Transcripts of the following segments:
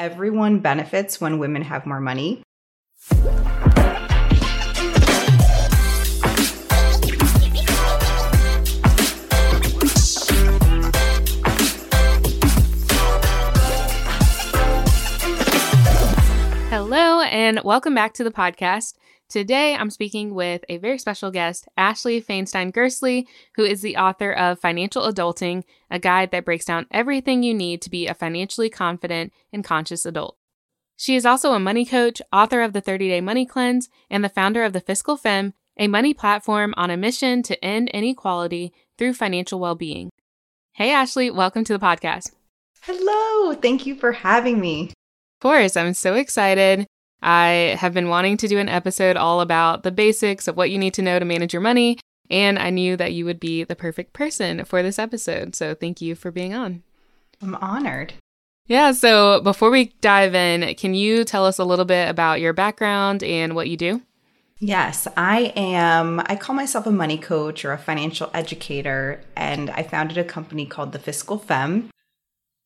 everyone benefits when women have more money. Hello, and welcome back to the podcast. Today, I'm speaking with a very special guest, Ashley Feinstein Gerstley, who is the author of Financial Adulting, a guide that breaks down everything you need to be a financially confident and conscious adult. She is also a money coach, author of the 30 Day Money Cleanse, and the founder of the Fiscal Femme, a money platform on a mission to end inequality through financial well being. Hey, Ashley, welcome to the podcast. Hello, thank you for having me. Of course, I'm so excited. I have been wanting to do an episode all about the basics of what you need to know to manage your money, and I knew that you would be the perfect person for this episode. So thank you for being on. I'm honored. Yeah, so before we dive in, can you tell us a little bit about your background and what you do? Yes, I am. I call myself a money coach or a financial educator, and I founded a company called The Fiscal Femme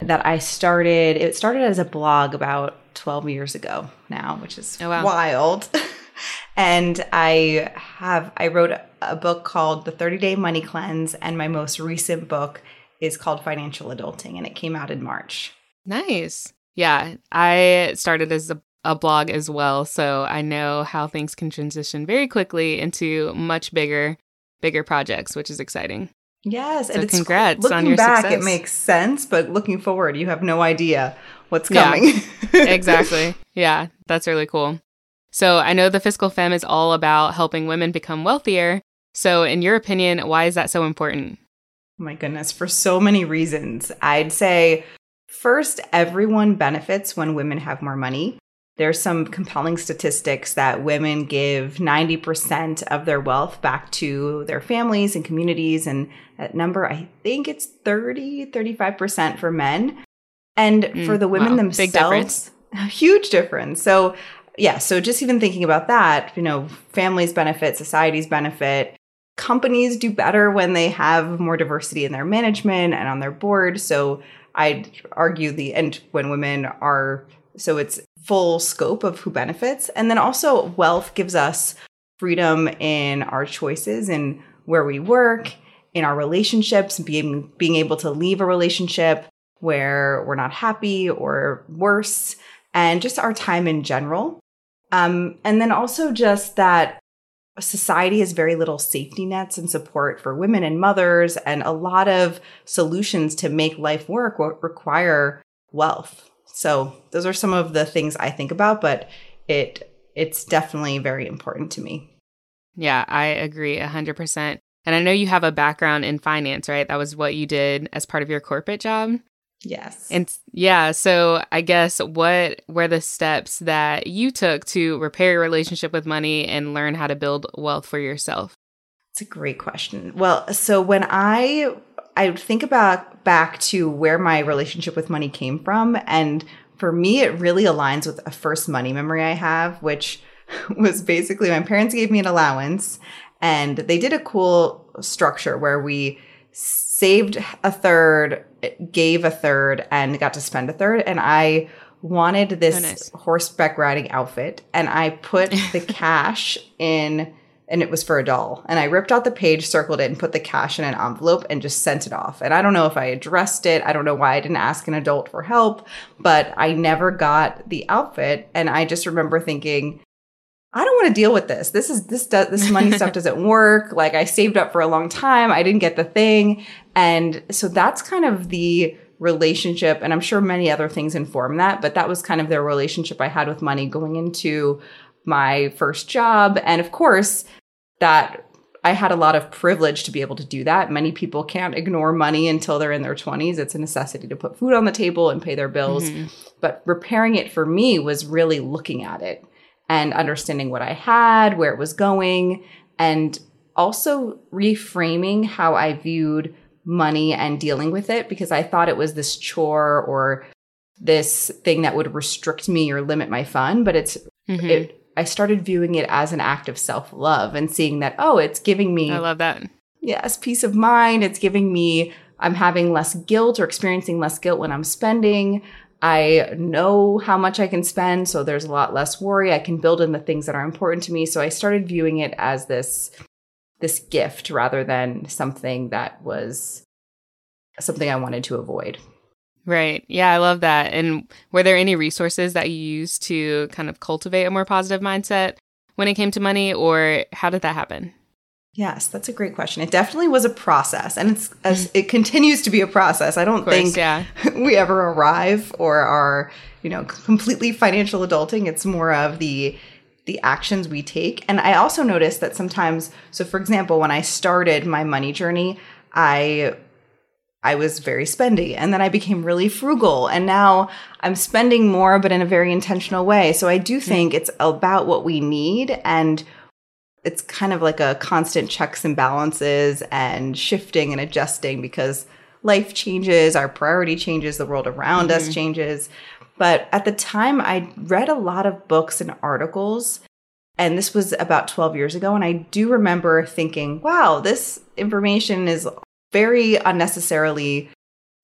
that I started. It started as a blog about 12 years ago now, which is oh, wow. wild. and I have I wrote a book called The 30 Day Money Cleanse and my most recent book is called Financial Adulting and it came out in March. Nice. Yeah, I started as a, a blog as well, so I know how things can transition very quickly into much bigger bigger projects, which is exciting. Yes, so and congrats looking on your back, success. it makes sense, but looking forward, you have no idea what's coming. Yeah, exactly. Yeah, that's really cool. So I know the Fiscal Femme is all about helping women become wealthier. So, in your opinion, why is that so important? Oh my goodness, for so many reasons. I'd say first, everyone benefits when women have more money. There's some compelling statistics that women give 90% of their wealth back to their families and communities. And that number, I think it's 30, 35% for men. And mm, for the women wow. themselves, Big difference. a huge difference. So, yeah, so just even thinking about that, you know, families benefit, societies benefit. Companies do better when they have more diversity in their management and on their board. So, I'd argue the and when women are so it's full scope of who benefits. And then also wealth gives us freedom in our choices and where we work, in our relationships, being being able to leave a relationship where we're not happy or worse, and just our time in general. Um, and then also just that society has very little safety nets and support for women and mothers, and a lot of solutions to make life work require wealth. So those are some of the things I think about, but it it's definitely very important to me. Yeah, I agree a 100%. And I know you have a background in finance, right? That was what you did as part of your corporate job. Yes. And yeah, so I guess what were the steps that you took to repair your relationship with money and learn how to build wealth for yourself? It's a great question. Well, so when I I think about back to where my relationship with money came from and for me it really aligns with a first money memory I have, which was basically my parents gave me an allowance and they did a cool structure where we saved a third, gave a third, and got to spend a third. And I wanted this oh, nice. horseback riding outfit, and I put the cash in, and it was for a doll. And I ripped out the page, circled it, and put the cash in an envelope and just sent it off. And I don't know if I addressed it. I don't know why I didn't ask an adult for help, but I never got the outfit. And I just remember thinking, I don't want to deal with this. This is this does this money stuff doesn't work. Like I saved up for a long time. I didn't get the thing. And so that's kind of the relationship and I'm sure many other things inform that, but that was kind of the relationship I had with money going into my first job and of course that I had a lot of privilege to be able to do that. Many people can't ignore money until they're in their 20s. It's a necessity to put food on the table and pay their bills. Mm-hmm. But repairing it for me was really looking at it and understanding what I had, where it was going, and also reframing how I viewed money and dealing with it because I thought it was this chore or this thing that would restrict me or limit my fun, but it's mm-hmm. it, I started viewing it as an act of self-love and seeing that oh, it's giving me I love that. Yes, peace of mind. It's giving me I'm having less guilt or experiencing less guilt when I'm spending. I know how much I can spend, so there's a lot less worry. I can build in the things that are important to me. So I started viewing it as this this gift rather than something that was something I wanted to avoid. Right. Yeah, I love that. And were there any resources that you used to kind of cultivate a more positive mindset when it came to money, or how did that happen? Yes, that's a great question. It definitely was a process, and it's as mm. it continues to be a process. I don't course, think yeah. we ever arrive or are, you know, completely financial adulting. It's more of the the actions we take. And I also noticed that sometimes, so for example, when I started my money journey, I I was very spendy and then I became really frugal and now I'm spending more but in a very intentional way. So I do hmm. think it's about what we need and it's kind of like a constant checks and balances and shifting and adjusting because life changes, our priority changes, the world around mm-hmm. us changes. But at the time I read a lot of books and articles and this was about 12 years ago and I do remember thinking, wow, this information is very unnecessarily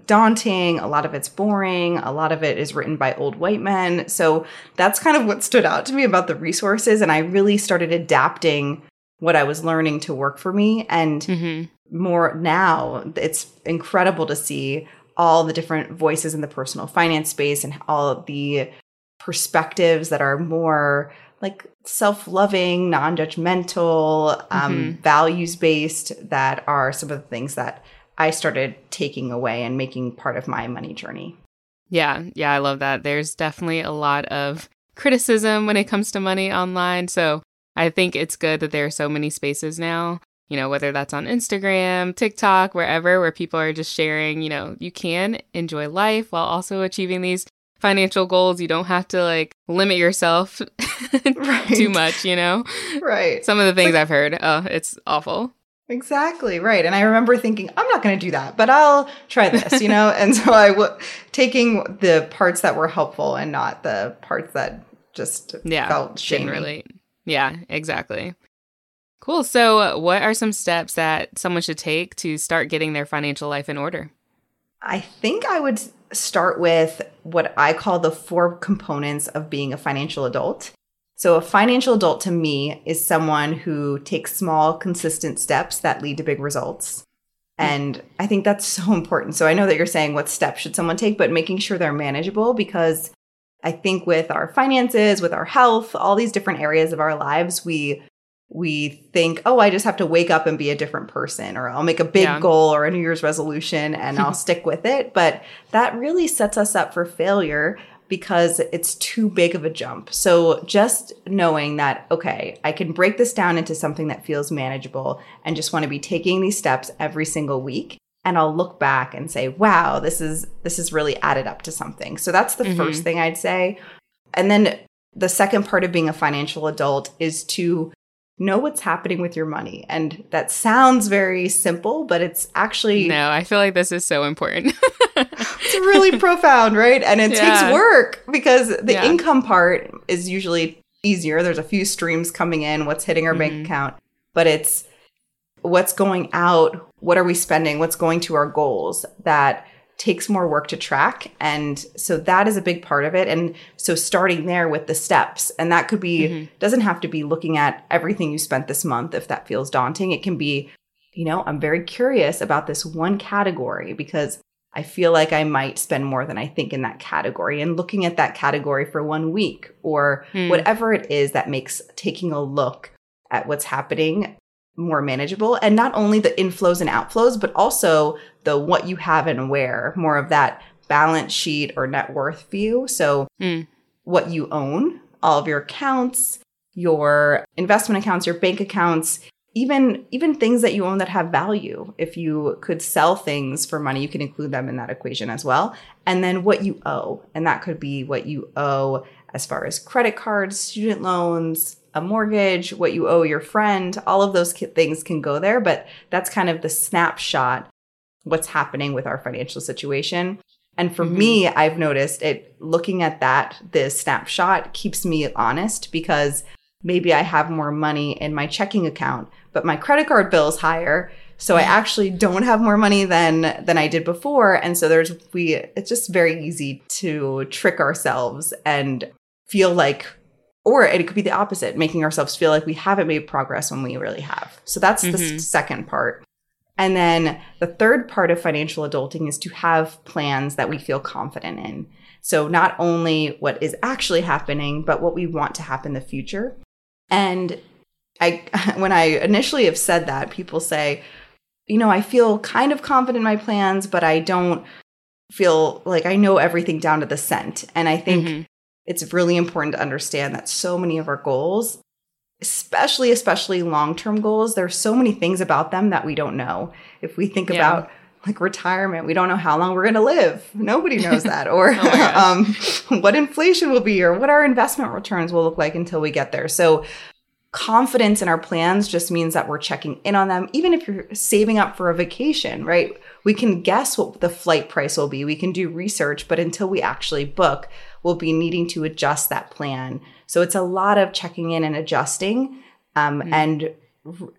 daunting. A lot of it's boring. A lot of it is written by old white men. So that's kind of what stood out to me about the resources. And I really started adapting what I was learning to work for me. And mm-hmm. more now, it's incredible to see all the different voices in the personal finance space and all of the perspectives that are more like self-loving, non-judgmental, um, mm-hmm. values-based that are some of the things that I started taking away and making part of my money journey. Yeah, yeah, I love that. There's definitely a lot of criticism when it comes to money online. So I think it's good that there are so many spaces now, you know, whether that's on Instagram, TikTok, wherever, where people are just sharing, you know, you can enjoy life while also achieving these financial goals. You don't have to like limit yourself too much, you know? Right. Some of the things I've heard, oh, it's awful. Exactly, right. And I remember thinking, I'm not going to do that, but I'll try this, you know? and so I was taking the parts that were helpful and not the parts that just yeah, felt shamey. Yeah, exactly. Cool. So, uh, what are some steps that someone should take to start getting their financial life in order? I think I would start with what I call the four components of being a financial adult. So, a financial adult to me is someone who takes small, consistent steps that lead to big results. Hmm. And I think that's so important. So, I know that you're saying what steps should someone take, but making sure they're manageable because I think with our finances, with our health, all these different areas of our lives, we we think, oh, I just have to wake up and be a different person, or I'll make a big yeah. goal or a New Year's resolution and I'll stick with it. But that really sets us up for failure because it's too big of a jump. So just knowing that, okay, I can break this down into something that feels manageable and just want to be taking these steps every single week. And I'll look back and say, wow, this is this is really added up to something. So that's the mm-hmm. first thing I'd say. And then the second part of being a financial adult is to know what's happening with your money. And that sounds very simple, but it's actually. No, I feel like this is so important. it's really profound, right? And it yeah. takes work because the yeah. income part is usually easier. There's a few streams coming in, what's hitting our mm-hmm. bank account, but it's what's going out, what are we spending, what's going to our goals that takes more work to track. And so that is a big part of it. And so starting there with the steps, and that could be, mm-hmm. doesn't have to be looking at everything you spent this month if that feels daunting. It can be, you know, I'm very curious about this one category because I feel like I might spend more than I think in that category and looking at that category for one week or mm. whatever it is that makes taking a look at what's happening more manageable. And not only the inflows and outflows but also the what you have and where more of that balance sheet or net worth view. So mm. what you own all of your accounts your investment accounts your bank accounts even even things that you own that have value. If you could sell things for money you can include them in that equation as well. And then what you owe. And that could be what you owe as far as credit cards student loans a mortgage, what you owe your friend, all of those things can go there. But that's kind of the snapshot, what's happening with our financial situation. And for mm-hmm. me, I've noticed it looking at that, the snapshot keeps me honest because maybe I have more money in my checking account, but my credit card bill is higher. So I actually don't have more money than than I did before. And so there's we it's just very easy to trick ourselves and feel like or it could be the opposite, making ourselves feel like we haven't made progress when we really have. So that's mm-hmm. the second part. And then the third part of financial adulting is to have plans that we feel confident in. So not only what is actually happening, but what we want to happen in the future. And I when I initially have said that, people say, you know, I feel kind of confident in my plans, but I don't feel like I know everything down to the cent. And I think mm-hmm. It's really important to understand that so many of our goals, especially especially long-term goals, there's so many things about them that we don't know. If we think yeah. about like retirement, we don't know how long we're going to live. Nobody knows that. Or oh um, what inflation will be or what our investment returns will look like until we get there. So confidence in our plans just means that we're checking in on them. Even if you're saving up for a vacation, right? We can guess what the flight price will be. We can do research, but until we actually book, we'll be needing to adjust that plan. So it's a lot of checking in and adjusting. Um, mm-hmm. and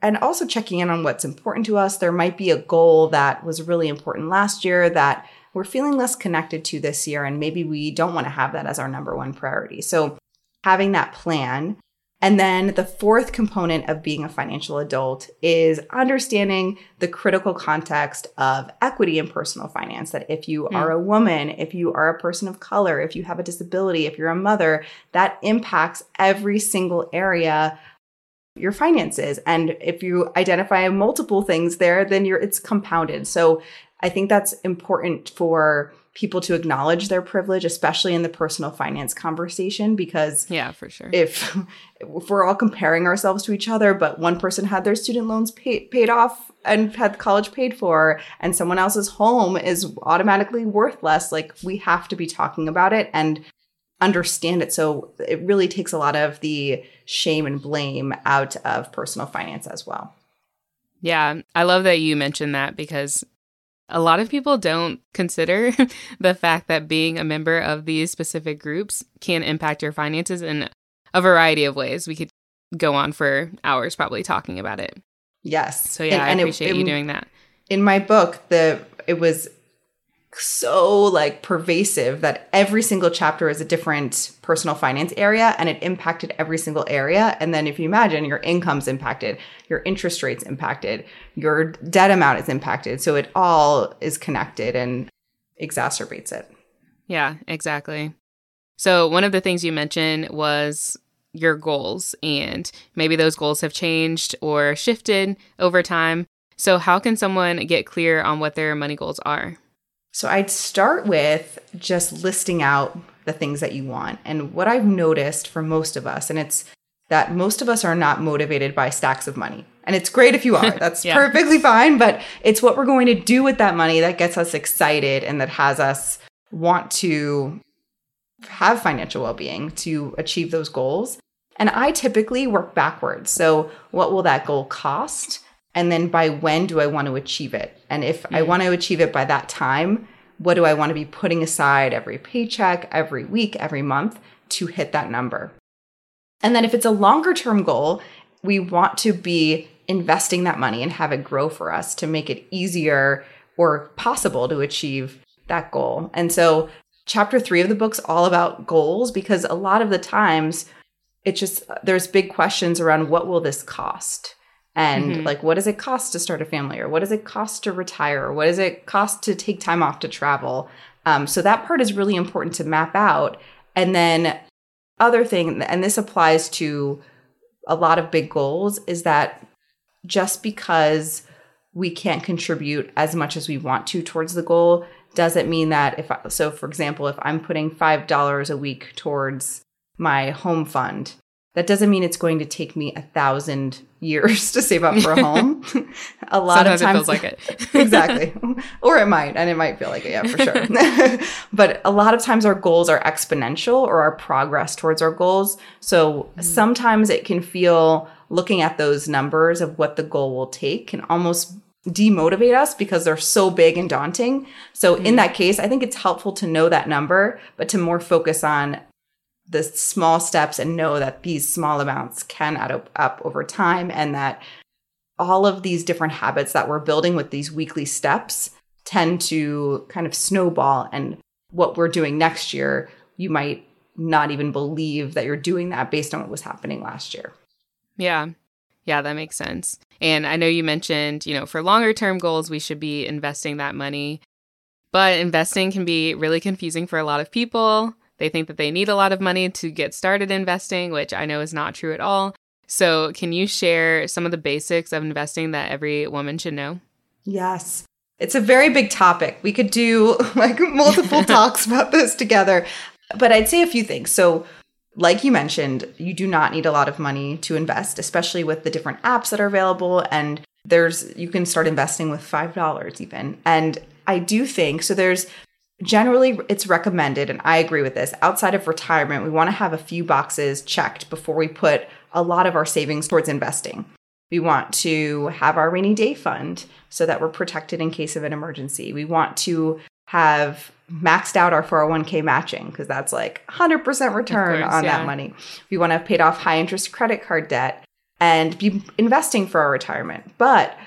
and also checking in on what's important to us. There might be a goal that was really important last year that we're feeling less connected to this year, and maybe we don't want to have that as our number one priority. So, having that plan and then the fourth component of being a financial adult is understanding the critical context of equity in personal finance. That if you mm. are a woman, if you are a person of color, if you have a disability, if you're a mother, that impacts every single area your finances and if you identify multiple things there then you're it's compounded so i think that's important for people to acknowledge their privilege, especially in the personal finance conversation, because yeah, for sure. If if we're all comparing ourselves to each other, but one person had their student loans paid paid off and had college paid for, and someone else's home is automatically worth less, like we have to be talking about it and understand it. So it really takes a lot of the shame and blame out of personal finance as well. Yeah, I love that you mentioned that because a lot of people don't consider the fact that being a member of these specific groups can impact your finances in a variety of ways. We could go on for hours probably talking about it. Yes. So yeah, and, I and appreciate it, you doing that. In my book, the it was so like pervasive that every single chapter is a different personal finance area and it impacted every single area. And then if you imagine your income's impacted your interest rates impacted your debt amount is impacted. So it all is connected and exacerbates it. Yeah exactly. So one of the things you mentioned was your goals and maybe those goals have changed or shifted over time. So how can someone get clear on what their money goals are so I'd start with just listing out the things that you want. And what I've noticed for most of us, and it's that most of us are not motivated by stacks of money. And it's great if you are. That's yeah. perfectly fine, but it's what we're going to do with that money that gets us excited and that has us want to have financial well-being to achieve those goals. And I typically work backwards. So, what will that goal cost? And then by when do I want to achieve it? And if mm-hmm. I want to achieve it by that time, what do I want to be putting aside every paycheck, every week, every month to hit that number? And then if it's a longer term goal, we want to be investing that money and have it grow for us to make it easier or possible to achieve that goal. And so chapter 3 of the book's all about goals because a lot of the times it's just there's big questions around what will this cost? And mm-hmm. like what does it cost to start a family? Or what does it cost to retire? Or what does it cost to take time off to travel? Um, so that part is really important to map out. And then other thing and this applies to a lot of big goals is that just because we can't contribute as much as we want to towards the goal doesn't mean that if I, so for example if i'm putting five dollars a week towards my home fund that doesn't mean it's going to take me a thousand years to save up for a home. a lot Sometimes of times it feels like it. exactly. Or it might, and it might feel like it, yeah, for sure. but a lot of times our goals are exponential or our progress towards our goals. So mm. sometimes it can feel looking at those numbers of what the goal will take can almost demotivate us because they're so big and daunting. So mm. in that case, I think it's helpful to know that number, but to more focus on the small steps and know that these small amounts can add up, up over time and that all of these different habits that we're building with these weekly steps tend to kind of snowball. And what we're doing next year, you might not even believe that you're doing that based on what was happening last year. Yeah. Yeah, that makes sense. And I know you mentioned, you know, for longer term goals, we should be investing that money. But investing can be really confusing for a lot of people. They think that they need a lot of money to get started investing, which I know is not true at all. So, can you share some of the basics of investing that every woman should know? Yes. It's a very big topic. We could do like multiple talks about this together. But I'd say a few things. So, like you mentioned, you do not need a lot of money to invest, especially with the different apps that are available. And there's, you can start investing with $5 even. And I do think so, there's generally it's recommended, and I agree with this. Outside of retirement, we want to have a few boxes checked before we put a lot of our savings towards investing. We want to have our rainy day fund so that we're protected in case of an emergency. We want to have maxed out our 401k matching because that's like 100% return course, on yeah. that money. We want to have paid off high interest credit card debt and be investing for our retirement. But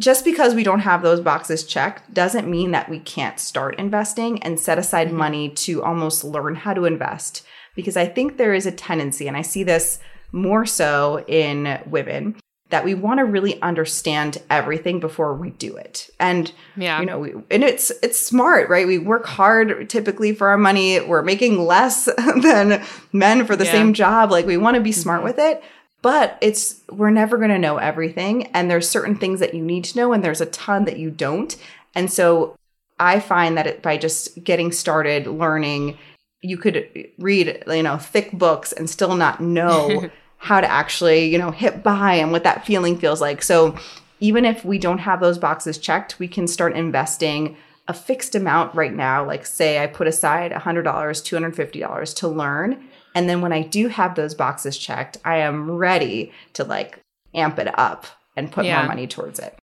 just because we don't have those boxes checked doesn't mean that we can't start investing and set aside mm-hmm. money to almost learn how to invest. Because I think there is a tendency, and I see this more so in women, that we want to really understand everything before we do it. And yeah. you know, we, and it's it's smart, right? We work hard typically for our money. We're making less than men for the yeah. same job. Like we want to be smart mm-hmm. with it, but it's we're never going to know everything and there's certain things that you need to know and there's a ton that you don't. And so I find that it, by just getting started learning you could read, you know, thick books and still not know how to actually, you know, hit buy and what that feeling feels like. So even if we don't have those boxes checked, we can start investing a fixed amount right now. Like say I put aside $100, $250 to learn. And then when I do have those boxes checked, I am ready to like amp it up and put yeah. more money towards it.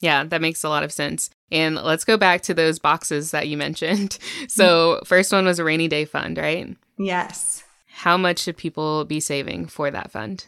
Yeah, that makes a lot of sense. And let's go back to those boxes that you mentioned. So, first one was a rainy day fund, right? Yes how much should people be saving for that fund?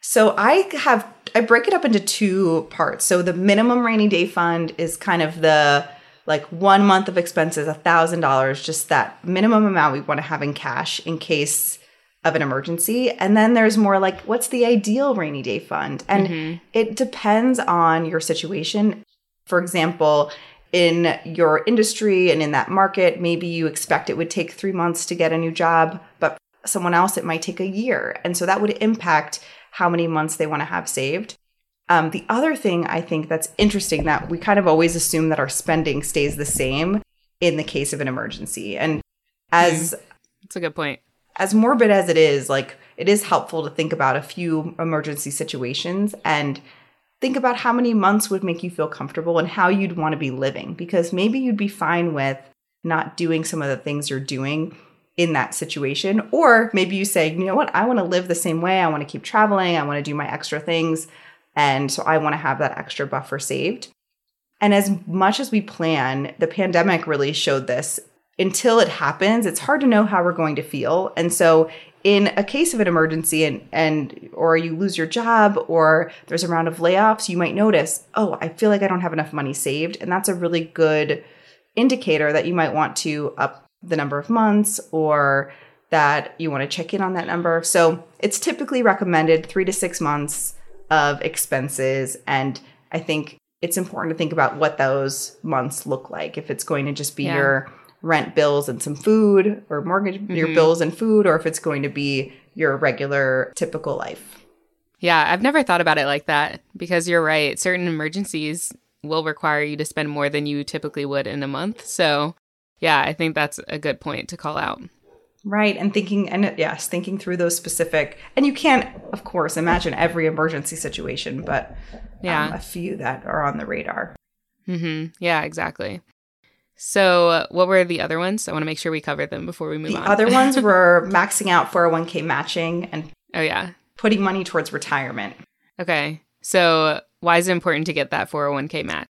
So I have I break it up into two parts. So the minimum rainy day fund is kind of the like one month of expenses, a thousand dollars, just that minimum amount we want to have in cash in case of an emergency. And then there's more like what's the ideal rainy day fund? And mm-hmm. it depends on your situation. For example, in your industry and in that market, maybe you expect it would take three months to get a new job, but someone else, it might take a year. And so that would impact how many months they want to have saved. Um, the other thing I think that's interesting that we kind of always assume that our spending stays the same in the case of an emergency. And as that's a good point. As morbid as it is, like it is helpful to think about a few emergency situations and think about how many months would make you feel comfortable and how you'd want to be living because maybe you'd be fine with not doing some of the things you're doing in that situation. Or maybe you say, you know what, I want to live the same way. I want to keep traveling. I want to do my extra things. And so I want to have that extra buffer saved. And as much as we plan, the pandemic really showed this. Until it happens, it's hard to know how we're going to feel. And so in a case of an emergency and and or you lose your job or there's a round of layoffs, you might notice, "Oh, I feel like I don't have enough money saved." And that's a really good indicator that you might want to up the number of months or that you want to check in on that number. So it's typically recommended three to six months of expenses. And I think it's important to think about what those months look like. If it's going to just be yeah. your rent bills and some food or mortgage, mm-hmm. your bills and food, or if it's going to be your regular typical life. Yeah, I've never thought about it like that because you're right. Certain emergencies will require you to spend more than you typically would in a month. So yeah, I think that's a good point to call out. Right. And thinking, and yes, thinking through those specific, and you can't, of course, imagine every emergency situation, but yeah, um, a few that are on the radar. Mm-hmm. Yeah, exactly. So, what were the other ones? I want to make sure we cover them before we move the on. The other ones were maxing out 401k matching and oh yeah, putting money towards retirement. Okay. So, why is it important to get that 401k match?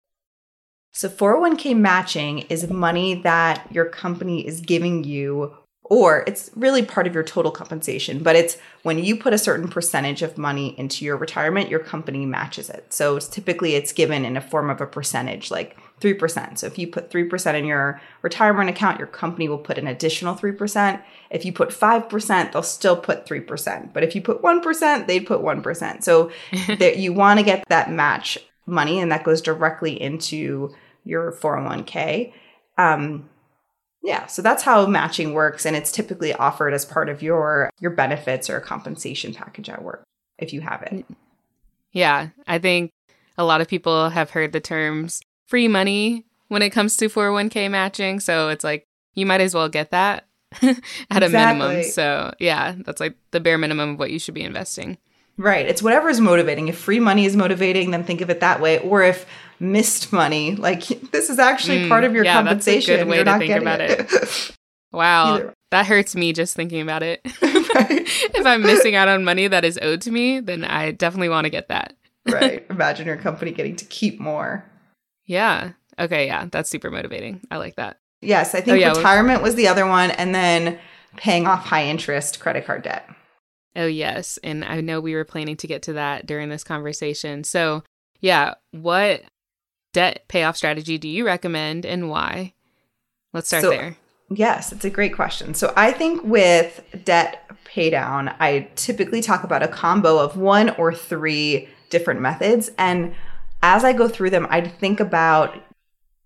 So 401k matching is money that your company is giving you or it's really part of your total compensation, but it's when you put a certain percentage of money into your retirement, your company matches it. So it's typically it's given in a form of a percentage, like 3%. So if you put 3% in your retirement account, your company will put an additional 3%. If you put 5%, they'll still put 3%. But if you put 1%, they'd put 1%. So that you want to get that match money and that goes directly into your 401k. Um, yeah, so that's how matching works and it's typically offered as part of your your benefits or compensation package at work if you have it. Yeah, I think a lot of people have heard the terms free money when it comes to 401k matching, so it's like you might as well get that at exactly. a minimum. So, yeah, that's like the bare minimum of what you should be investing. Right. It's whatever is motivating. If free money is motivating, then think of it that way. Or if missed money, like this is actually mm, part of your yeah, compensation. That's a good way to think about it. it. wow. Either. That hurts me just thinking about it. if I'm missing out on money that is owed to me, then I definitely want to get that. right. Imagine your company getting to keep more. Yeah. Okay. Yeah. That's super motivating. I like that. Yes. I think oh, yeah, retirement was the other one. And then paying off high interest credit card debt. Oh, yes. And I know we were planning to get to that during this conversation. So, yeah, what debt payoff strategy do you recommend and why? Let's start so, there. Yes, it's a great question. So, I think with debt paydown, I typically talk about a combo of one or three different methods. And as I go through them, I'd think about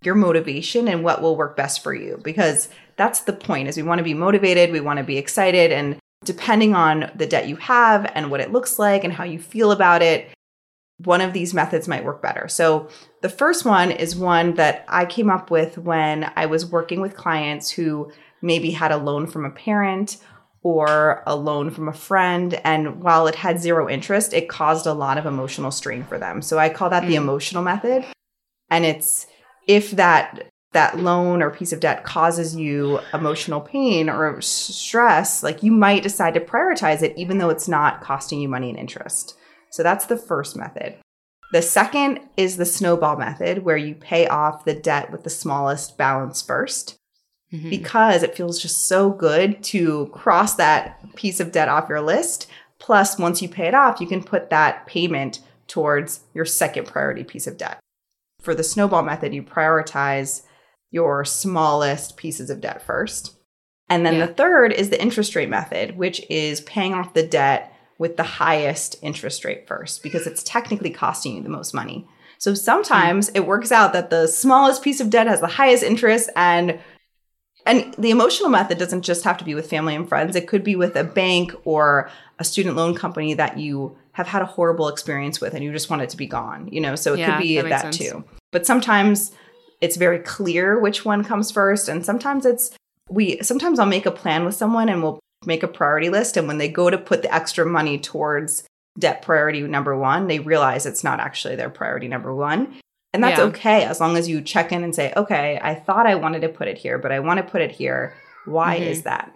your motivation and what will work best for you because that's the point is we want to be motivated we want to be excited and depending on the debt you have and what it looks like and how you feel about it, one of these methods might work better. So, the first one is one that I came up with when I was working with clients who maybe had a loan from a parent or a loan from a friend. And while it had zero interest, it caused a lot of emotional strain for them. So, I call that mm. the emotional method. And it's if that that loan or piece of debt causes you emotional pain or stress, like you might decide to prioritize it even though it's not costing you money and interest. So that's the first method. The second is the snowball method, where you pay off the debt with the smallest balance 1st mm-hmm. because it feels just so good to cross that piece of debt off your list. Plus, once you pay it off, you can put that payment towards your second priority piece of debt. For the snowball method, you prioritize your smallest pieces of debt first. And then yeah. the third is the interest rate method, which is paying off the debt with the highest interest rate first because it's technically costing you the most money. So sometimes it works out that the smallest piece of debt has the highest interest and and the emotional method doesn't just have to be with family and friends. It could be with a bank or a student loan company that you have had a horrible experience with and you just want it to be gone, you know? So it yeah, could be that, that too. But sometimes it's very clear which one comes first and sometimes it's we sometimes I'll make a plan with someone and we'll make a priority list and when they go to put the extra money towards debt priority number 1 they realize it's not actually their priority number 1 and that's yeah. okay as long as you check in and say okay I thought I wanted to put it here but I want to put it here why mm-hmm. is that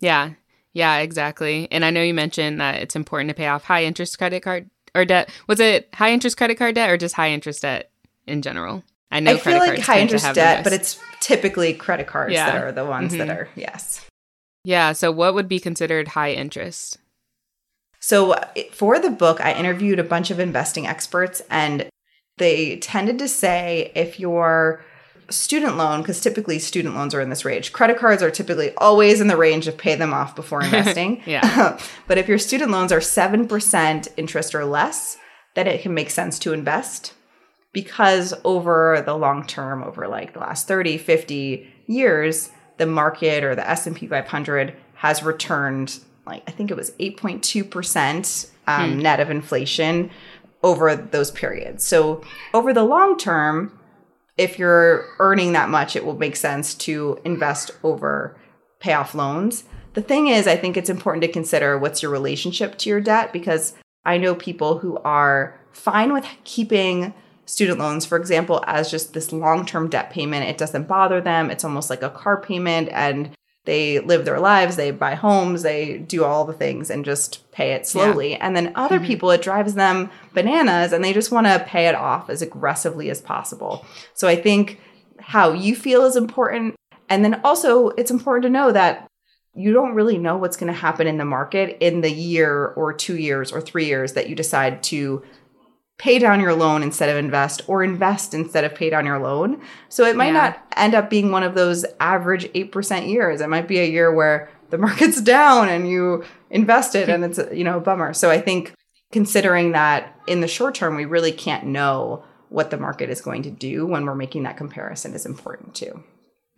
yeah yeah exactly and I know you mentioned that it's important to pay off high interest credit card or debt was it high interest credit card debt or just high interest debt in general I know I feel like high interest debt, but it's typically credit cards yeah. that are the ones mm-hmm. that are yes. Yeah. So, what would be considered high interest? So, for the book, I interviewed a bunch of investing experts, and they tended to say if your student loan, because typically student loans are in this range, credit cards are typically always in the range of pay them off before investing. yeah. but if your student loans are 7% interest or less, then it can make sense to invest because over the long term over like the last 30 50 years the market or the s&p 500 has returned like i think it was 8.2% um, hmm. net of inflation over those periods so over the long term if you're earning that much it will make sense to invest over pay off loans the thing is i think it's important to consider what's your relationship to your debt because i know people who are fine with keeping student loans, for example, as just this long term debt payment. It doesn't bother them. It's almost like a car payment, and they live their lives, they buy homes, they do all the things and just pay it slowly. Yeah. And then other mm-hmm. people, it drives them bananas and they just want to pay it off as aggressively as possible. So I think how you feel is important. And then also, it's important to know that you don't really know what's going to happen in the market in the year or two years or three years that you decide to pay down your loan instead of invest or invest instead of pay down your loan. So it might yeah. not end up being one of those average 8% years. It might be a year where the market's down and you invested and it's you know a bummer. So I think considering that in the short term we really can't know what the market is going to do when we're making that comparison is important too.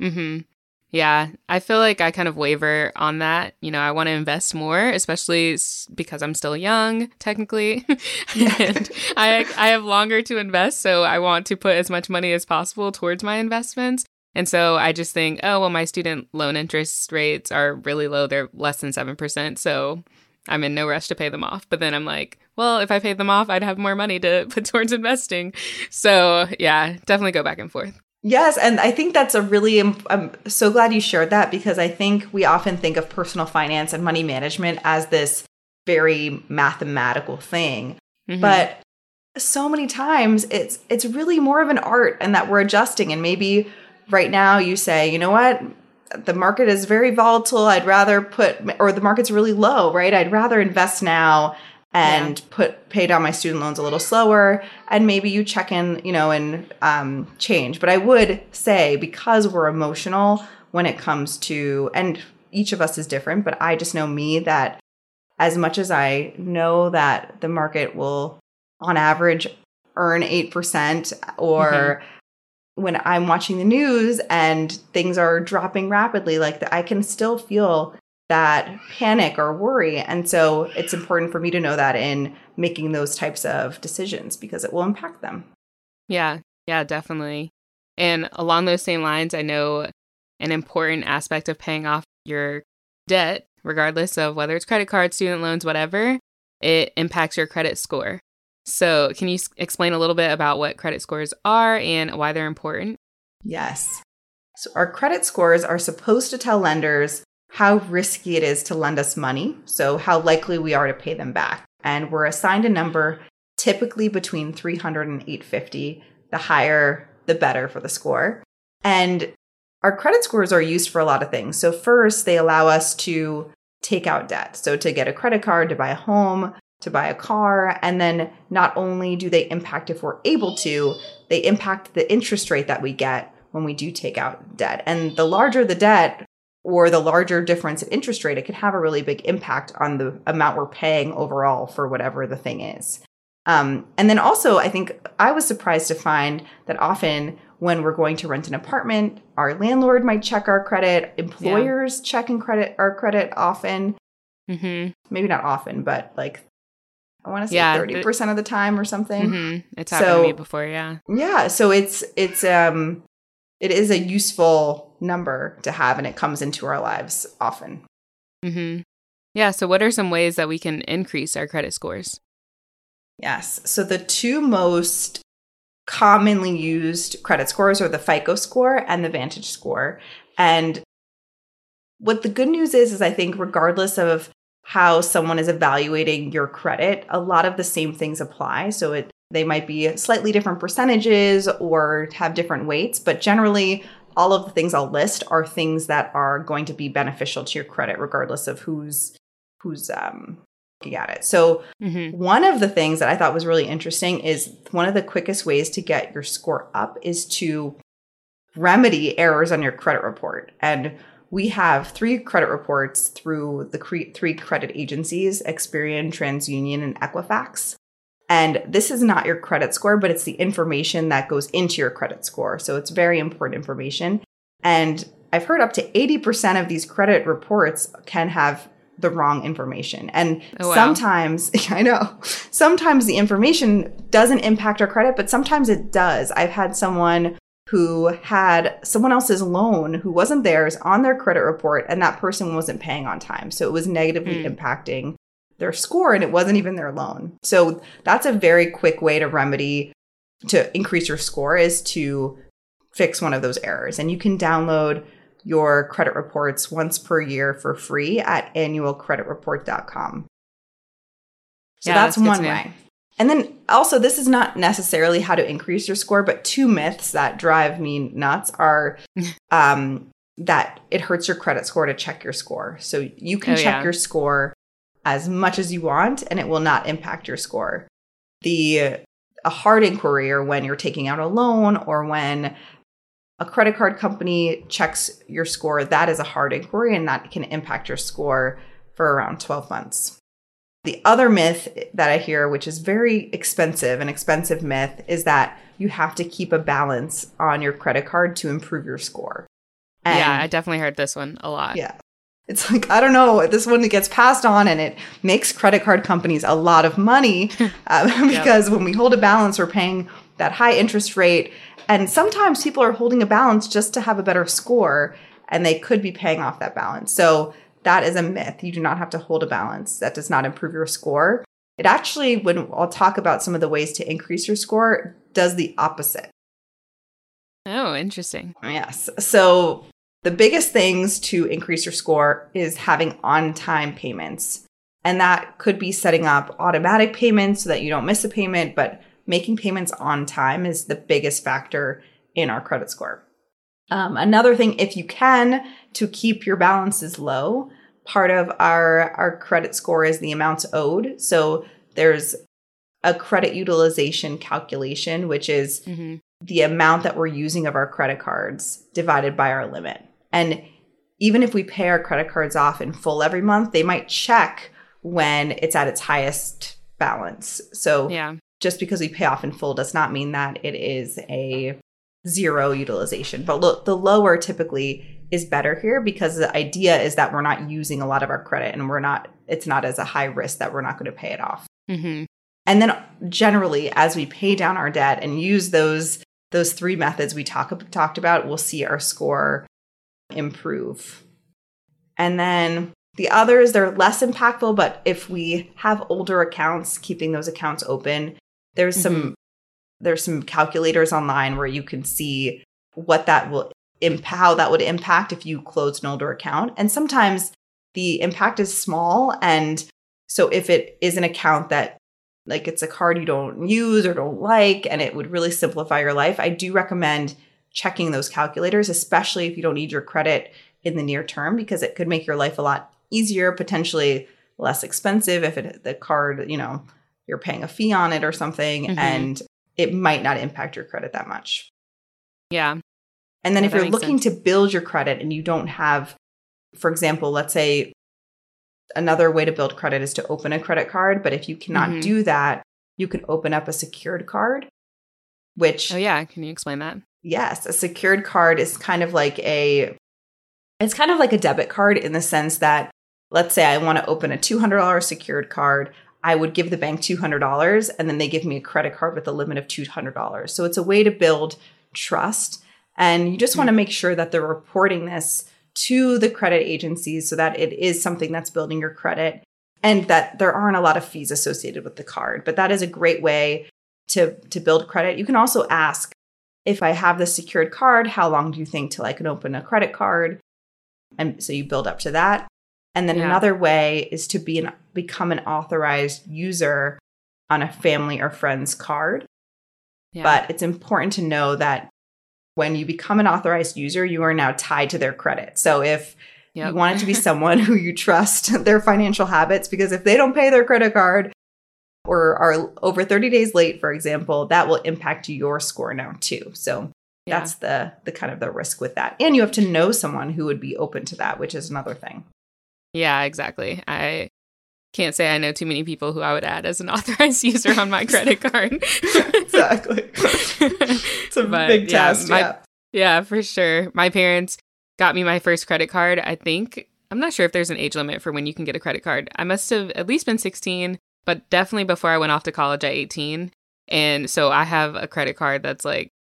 Mhm. Yeah, I feel like I kind of waver on that. You know, I want to invest more, especially because I'm still young, technically, and I I have longer to invest, so I want to put as much money as possible towards my investments. And so I just think, oh well, my student loan interest rates are really low; they're less than seven percent, so I'm in no rush to pay them off. But then I'm like, well, if I paid them off, I'd have more money to put towards investing. So yeah, definitely go back and forth. Yes, and I think that's a really I'm so glad you shared that because I think we often think of personal finance and money management as this very mathematical thing. Mm-hmm. But so many times it's it's really more of an art and that we're adjusting and maybe right now you say, "You know what? The market is very volatile. I'd rather put or the market's really low, right? I'd rather invest now and yeah. put pay down my student loans a little slower and maybe you check in you know and um, change but i would say because we're emotional when it comes to and each of us is different but i just know me that as much as i know that the market will on average earn 8% or mm-hmm. when i'm watching the news and things are dropping rapidly like i can still feel that panic or worry. And so it's important for me to know that in making those types of decisions because it will impact them. Yeah, yeah, definitely. And along those same lines, I know an important aspect of paying off your debt, regardless of whether it's credit cards, student loans, whatever, it impacts your credit score. So, can you explain a little bit about what credit scores are and why they're important? Yes. So, our credit scores are supposed to tell lenders how risky it is to lend us money, so how likely we are to pay them back. And we're assigned a number typically between 300 and 850. The higher, the better for the score. And our credit scores are used for a lot of things. So, first, they allow us to take out debt. So, to get a credit card, to buy a home, to buy a car. And then not only do they impact if we're able to, they impact the interest rate that we get when we do take out debt. And the larger the debt, or the larger difference in interest rate, it can have a really big impact on the amount we're paying overall for whatever the thing is. Um, and then also, I think I was surprised to find that often when we're going to rent an apartment, our landlord might check our credit, employers yeah. check and credit our credit often. Mm-hmm. Maybe not often, but like I want to say yeah, thirty percent of the time or something. Mm-hmm. It's happened so, to me before, yeah. Yeah, so it's it's um it is a useful number to have and it comes into our lives often. Mhm. Yeah, so what are some ways that we can increase our credit scores? Yes. So the two most commonly used credit scores are the FICO score and the Vantage score. And what the good news is is I think regardless of how someone is evaluating your credit, a lot of the same things apply. So it they might be slightly different percentages or have different weights, but generally, all of the things I'll list are things that are going to be beneficial to your credit, regardless of who's who's um, looking at it. So, mm-hmm. one of the things that I thought was really interesting is one of the quickest ways to get your score up is to remedy errors on your credit report. And we have three credit reports through the cre- three credit agencies Experian, TransUnion, and Equifax. And this is not your credit score, but it's the information that goes into your credit score. So it's very important information. And I've heard up to 80% of these credit reports can have the wrong information. And oh, wow. sometimes, I know, sometimes the information doesn't impact our credit, but sometimes it does. I've had someone who had someone else's loan who wasn't theirs on their credit report, and that person wasn't paying on time. So it was negatively mm. impacting their score and it wasn't even their loan. So that's a very quick way to remedy to increase your score is to fix one of those errors. And you can download your credit reports once per year for free at annualcreditreport.com. So yeah, that's, that's one way. And then also, this is not necessarily how to increase your score, but two myths that drive me nuts are um, that it hurts your credit score to check your score. So you can Oh, check yeah. your score as much as you want and it will not impact your score. The a hard inquiry or when you're taking out a loan or when a credit card company checks your score, that is a hard inquiry and that can impact your score for around 12 months. The other myth that I hear, which is very expensive, an expensive myth, is that you have to keep a balance on your credit card to improve your score. And yeah, I definitely heard this one a lot. yeah. It's like, I don't know, this one gets passed on and it makes credit card companies a lot of money uh, because when we hold a balance, we're paying that high interest rate. And sometimes people are holding a balance just to have a better score and they could be paying off that balance. So that is a myth. You do not have to hold a balance. That does not improve your score. It actually, when I'll talk about some of the ways to increase your score, does the opposite. Oh, interesting. Yes. So the biggest things to increase your score is having on time payments. And that could be setting up automatic payments so that you don't miss a payment, but making payments on time is the biggest factor in our credit score. Um, another thing, if you can, to keep your balances low, part of our, our credit score is the amounts owed. So there's a credit utilization calculation, which is hmm the amount that we're using of our credit cards divided by our limit. And even if we pay our credit cards off in full every month, they might check when it's at its highest balance. So Yeah. just because we pay off in full does not mean that it is a zero utilization. But look, the lower typically is better here because the idea is that we're not using a lot of our credit and we're not, it's not as a high risk that we're not going to pay it off. hmm And then generally, as we pay down our debt and use those those three methods we talk, talked about, we'll see our score improve. And then the others, they're less impactful, but if we have older accounts, keeping those accounts open, there's some mm-hmm. there's some calculators online where you can see what that will imp- how that would impact if you closed an older account. And sometimes the impact is small. And so if it is an account that like it's a card you don't use or don't like and it would really simplify your life, I do recommend checking those calculators, especially if you don't need your credit in the near term, because it could make your life a lot easier, potentially less expensive if it the card, you know, you're paying a fee on it or something, Mhm. and it might not impact your credit that much. Yeah. And then Yeah, if you're looking sense. to build your credit and you don't have, for example, let's say another way to build credit is to open a credit card. But if you cannot Mhm. do that, you can open up a secured card, which, Oh, yeah. Can you explain that? yes, a secured card is kind of like a, it's kind of like a debit card in the sense that, let's say I want to open a $200 secured card. I would give the bank $200 and then they give me a credit card with a limit of $200. So it's a way to build trust. And you just want to hmm. make sure that they're reporting this to the credit agencies so that it is something that's building your credit and that there aren't a lot of fees associated with the card. But that is a great way to, to build credit. You can also ask if I have this secured card, how long do you think till I can open a credit card? And so you build up to that. And then Yeah. another way is to be an become an authorized user on a family or friend's card. Yeah. But it's important to know that when you become an authorized user, you are now tied to their credit. So if Yep. you want it to be someone who you trust their financial habits, because if they don't pay their credit card or are over 30 days late, for example, that will impact your score now too. So Yeah. that's the the kind of the risk with that. And you have to know someone who would be open to that, which is another thing. Yeah, exactly. I can't say I know too many people who I would add as an authorized user on my credit card. exactly. It's a But, big yeah, test. my- yeah. Yeah, for sure. My parents got me my first credit card. I think I'm not sure if there's an age limit for when you can get a credit card. I must have at least been 16, but definitely before I went off to college at 18. And so I have a credit card that's like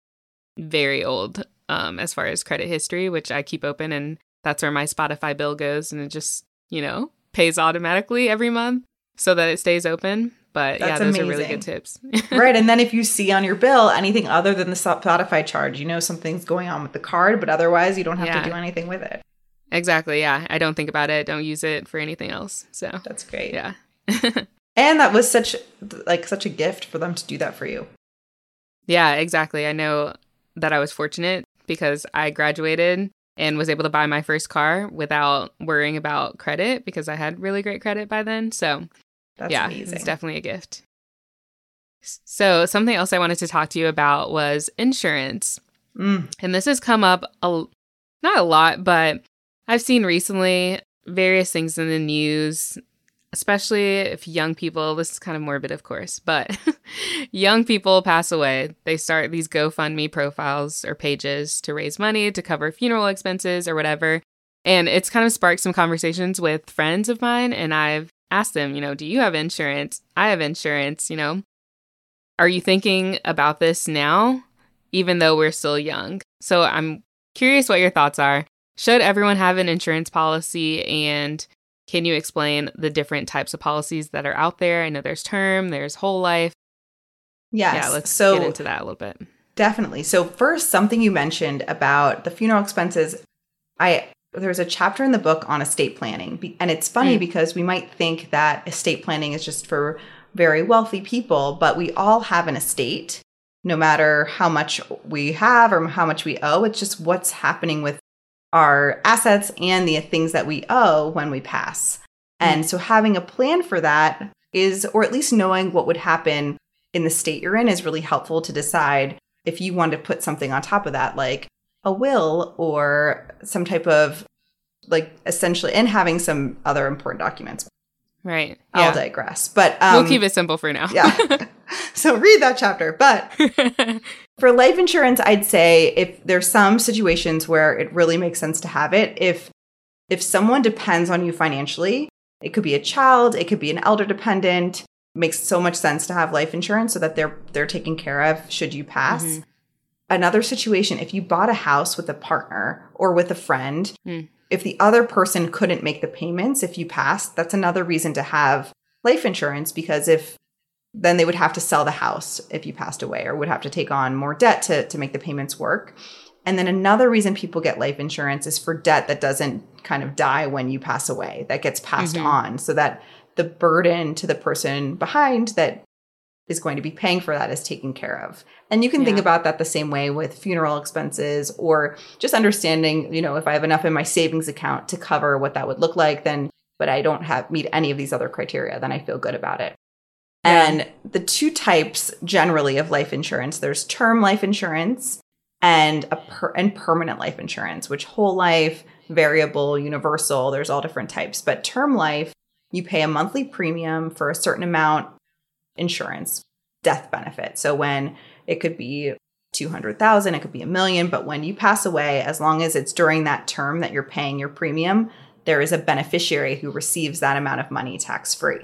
very old um as far as credit history, which I keep open and that's where my Spotify bill goes and it just, you know, pays automatically every month so that it stays open. But yeah, That's those are really good tips. right. And then if you see on your bill anything other than the Spotify charge, you know something's going on with the card, but otherwise you don't have Yeah. to do anything with it. exactly. Yeah. I don't think about it. Don't use it for anything else. So That's great. yeah. And that was such like such a gift for them to do that for you. Yeah, exactly. I know that I was fortunate because I graduated and was able to buy my first car without worrying about credit because I had really great credit by then. So, That's yeah, amazing. it's definitely a gift. So, something else I wanted to talk to you about was insurance. Mm, And this has come up a not a lot, but I've seen recently various things in the news, especially if young people, this is kind of morbid, of course, but young people pass away. They start these GoFundMe profiles or pages to raise money to cover funeral expenses or whatever. And it's kind of sparked some conversations with friends of mine. And I've asked them, you know, do you have insurance? I have insurance, you know. Are you thinking about this now, even though we're still young? So I'm curious what your thoughts are. Should everyone have an insurance policy? And can you explain the different types of policies that are out there? I know there's term, there's whole life. yes. Yeah, let's so get into that a little bit. Definitely. So first, something you mentioned about the funeral expenses, I there's a chapter in the book on estate planning, and it's funny Mm. because we might think that estate planning is just for very wealthy people, but we all have an estate, no matter how much we have or how much we owe. It's just what's happening with our assets and the things that we owe when we pass. And so having a plan for that is, or at least knowing what would happen in the state you're in, is really helpful to decide if you want to put something on top of that, like a will or some type of like essentially, and having some other important documents. Right. I'll Yeah. digress, but um, we'll keep it simple for now. yeah. so read that chapter. But for life insurance, I'd say if there's some situations where it really makes sense to have it, if if someone depends on you financially, it could be a child, it could be an elder dependent, makes so much sense to have life insurance so that they're they're taken care of should you pass. Mhm. Another situation, if you bought a house with a partner or with a friend, Hmm. if the other person couldn't make the payments if you passed, that's another reason to have life insurance because if then they would have to sell the house if you passed away or would have to take on more debt to, to make the payments work. And then another reason people get life insurance is for debt that doesn't kind of die when you pass away, that gets passed Mhm. on so that the burden to the person behind that is going to be paying for that is taken care of. And you can think about that the same way with funeral expenses or just understanding, you know, if I have enough in my savings account to cover what that would look like, then but I don't have meet any of these other criteria, then I feel good about it. Yeah. And the two types generally of life insurance, there's term life insurance and a per- and permanent life insurance, which whole life, variable, universal, there's all different types. But term life, you pay a monthly premium for a certain amount insurance, death benefit. So when it could be 200,000, it could be a million, but when you pass away, as long as it's during that term that you're paying your premium, there is a beneficiary who receives that amount of money tax free.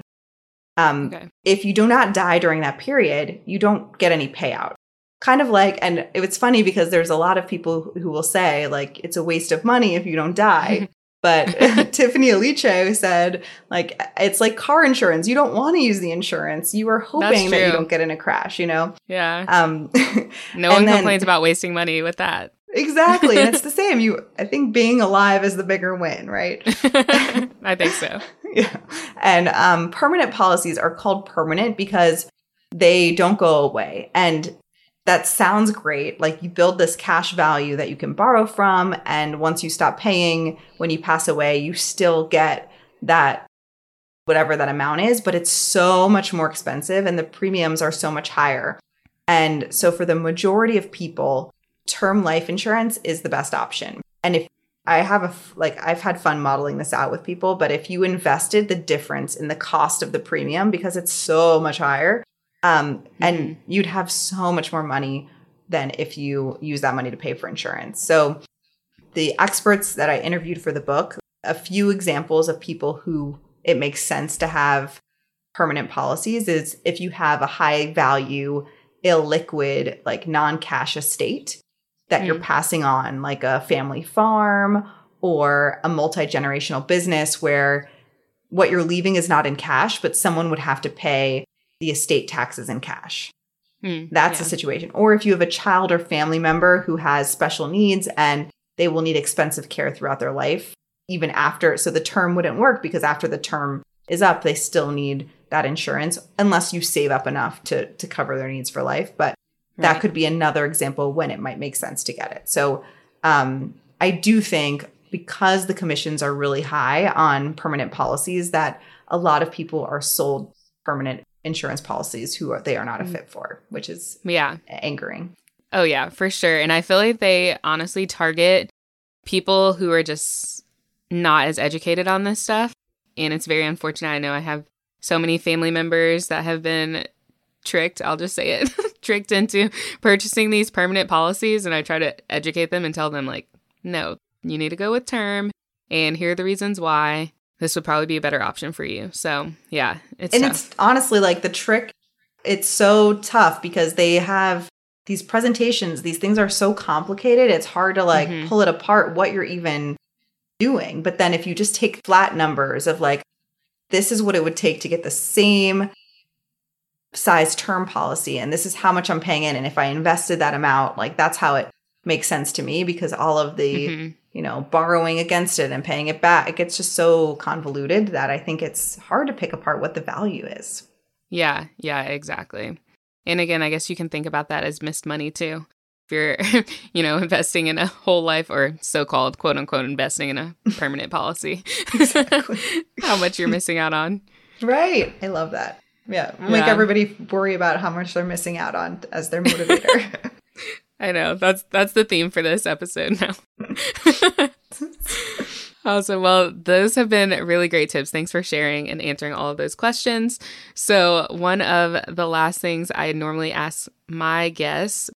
Um, Okay. If you do not die during that period, you don't get any payout. Kind of like, and it's funny because there's a lot of people who will say, like, it's a waste of money if you don't die. But Tiffany Aliche said, like, it's like car insurance. You don't want to use the insurance. You are hoping that you don't get in a crash, you know? Yeah. Um, No one then- complains about wasting money with that. exactly. and it's the same. You, I think being alive is the bigger win, right? I think so. yeah. And um, permanent policies are called permanent because they don't go away. And that sounds great. Like you build this cash value that you can borrow from. And once you stop paying, when you pass away, you still get that whatever that amount is, but it's so much more expensive and the premiums are so much higher. And so for the majority of people, term life insurance is the best option. And if I have a like I've had fun modeling this out with people, but if you invested the difference in the cost of the premium because it's so much higher, um, and you'd have so much more money than if you use that money to pay for insurance. So the experts that I interviewed for the book, a few examples of people who it makes sense to have permanent policies is if you have a high value illiquid like non-cash estate that you're Mm. passing on like a family farm or a multi-generational business where what you're leaving is not in cash but someone would have to pay the estate taxes in cash Hmm, that's yeah. the situation or if you have a child or family member who has special needs and they will need expensive care throughout their life even after so the term wouldn't work because after the term is up they still need that insurance unless you save up enough to to cover their needs for life but that Right. could be another example when it might make sense to get it so um I do think because the commissions are really high on permanent policies that a lot of people are sold permanent insurance policies who are, they are not a fit for, which is Yeah. angering. Oh, yeah, for sure. And I feel like they honestly target people who are just not as educated on this stuff. And it's very unfortunate. I know I have so many family members that have been tricked, I'll just say it, tricked into purchasing these permanent policies. And I try to educate them and tell them, like, no, you need to go with term. And here are the reasons why this would probably be a better option for you. So, yeah, it's and tough. it's honestly like the trick it's so tough because they have these presentations these things are so complicated it's hard to like Mhm. pull it apart what you're even doing but then if you just take flat numbers of like this is what it would take to get the same size term policy and this is how much i'm paying in and if i invested that amount like that's how it makes sense to me because all of the Mhm. you know, borrowing against it and paying it back. It gets just so convoluted that I think it's hard to pick apart what the value is. Yeah, yeah, exactly. And again, I guess you can think about that as missed money too. If you're, you know, investing in a whole life or so called quote unquote investing in a permanent policy, how much you're missing out on. Right. I love that. Yeah. Make Yeah. everybody worry about how much they're missing out on as their motivator. I know that's that's the theme for this episode now. awesome. Well, those have been really great tips. Thanks for sharing and answering all of those questions. So, one of the last things I normally ask my guests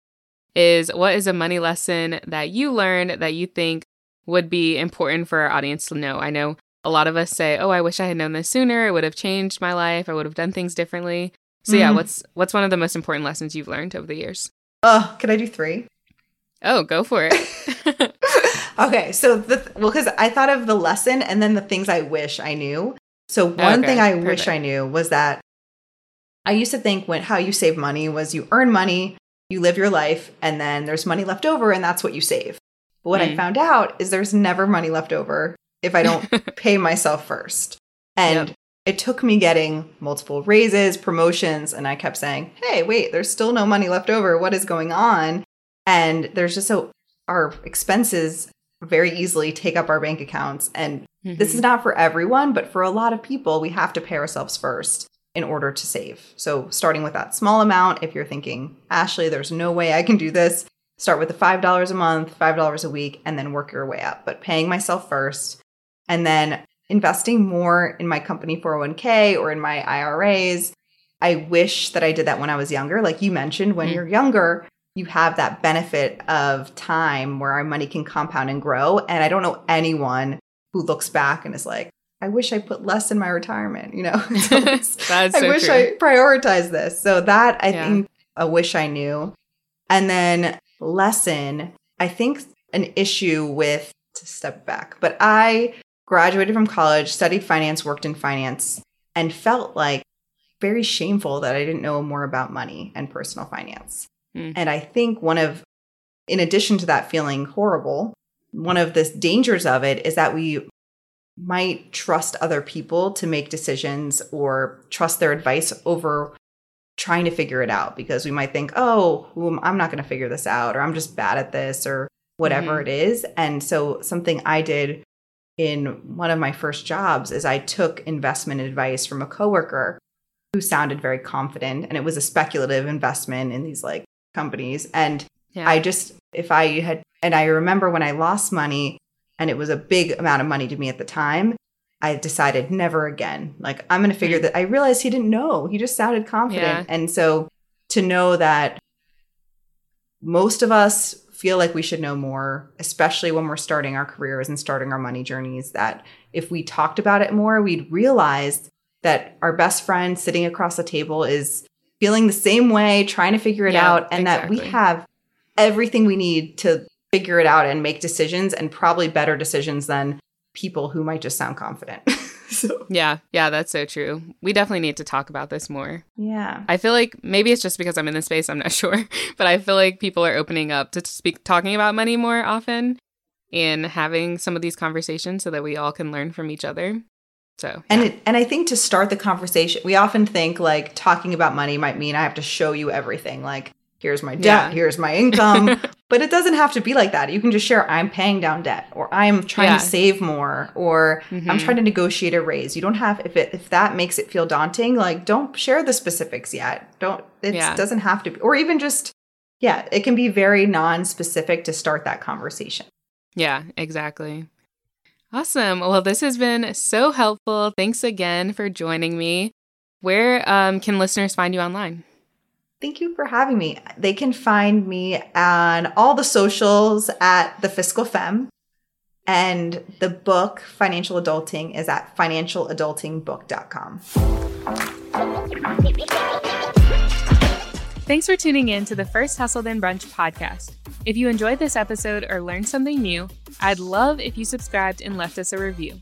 is what is a money lesson that you learned that you think would be important for our audience to know? I know a lot of us say, "Oh, I wish I had known this sooner. It would have changed my life. I would have done things differently." So, yeah, Mhm. what's what's one of the most important lessons you've learned over the years? oh, can I do three? Oh, go for it. Okay. So, the, well, because I thought of the lesson and then the things I wish I knew. So, one Okay, thing I wish. I knew was that I used to think when how you save money was you earn money, you live your life, and then there's money left over, and that's what you save. But what I Mm. found out is there's never money left over if I don't pay myself first. And Yep. it took me getting multiple raises, promotions, and I kept saying, hey, wait, there's still no money left over. What is going on? And there's just so our expenses very easily take up our bank accounts. And this is mm-hmm. not for everyone, but for a lot of people, we have to pay ourselves first in order to save. So, starting with that small amount, if you're thinking, Ashley, there's no way I can do this, start with the $5 a month, $5 a week, and then work your way up. But paying myself first and then investing more in my company 401k or in my IRAs. I wish that I did that when I was younger. Like you mentioned, when Mm. you're younger, you have that benefit of time where our money can compound and grow. And I don't know anyone who looks back and is like, I wish I put less in my retirement, you know? That's I so wish true. I prioritized this. So that I Yeah. think a wish I knew. And then lesson, I think an issue with to step back, but I graduated from college, studied finance, worked in finance, and felt like very shameful that I didn't know more about money and personal finance. Mm. And I think one of, in addition to that feeling horrible, one of the dangers of it is that we might trust other people to make decisions or trust their advice over trying to figure it out because we might think, oh, I'm not going to figure this out or I'm just bad at this or whatever Mhm. it is. And so something I did in one of my first jobs is I took investment advice from a coworker who sounded very confident and it was a speculative investment in these like companies and Yeah. I just if I had and I remember when I lost money and it was a big amount of money to me at the time, I decided never again. Like I'm going to figure Mm. that I realized he didn't know. He just sounded confident. Yeah. And so to know that most of us feel like we should know more, especially when we're starting our careers and starting our money journeys that if we talked about it more, we'd realize that our best friend sitting across the table is feeling the same way, trying to figure it Yeah, out, and that we have everything we need to figure it out and make decisions and probably better decisions than people who might just sound confident. so, yeah, yeah, that's so true. We definitely need to talk about this more. yeah. I feel like maybe it's just because I'm in this space, I'm not sure, but I feel like people are opening up to speak talking about money more often and having some of these conversations so that we all can learn from each other. So, And it, and I think to start the conversation, we often think like talking about money might mean I have to show you everything. Like here's my debt, Yeah. here's my income. but it doesn't have to be like that. You can just share, I'm paying down debt, or I'm trying Yeah. to save more, or I'm Mhm. trying to negotiate a raise. You don't have if it if that makes it feel daunting, like don't share the specifics yet. Don't it Yeah. doesn't have to be or even just yeah, it can be very non-specific to start that conversation. Yeah, exactly. Awesome. Well, this has been so helpful. Thanks again for joining me. Where um, can listeners find you online? Thank you for having me. They can find me on all the socials at the Fiscal Femme. And the book, Financial Adulting, is at financialadultingbook.com. Thanks for tuning in to the First Hustle Then Brunch podcast. If you enjoyed this episode or learned something new, I'd love if you subscribed and left us a review.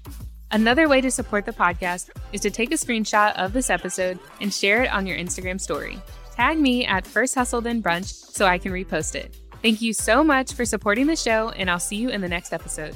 Another way to support the podcast is to take a screenshot of this episode and share it on your Instagram story. Tag me at First Hustle Then Brunch so I can repost it. Thank you so much for supporting the show, and I'll see you in the next episode.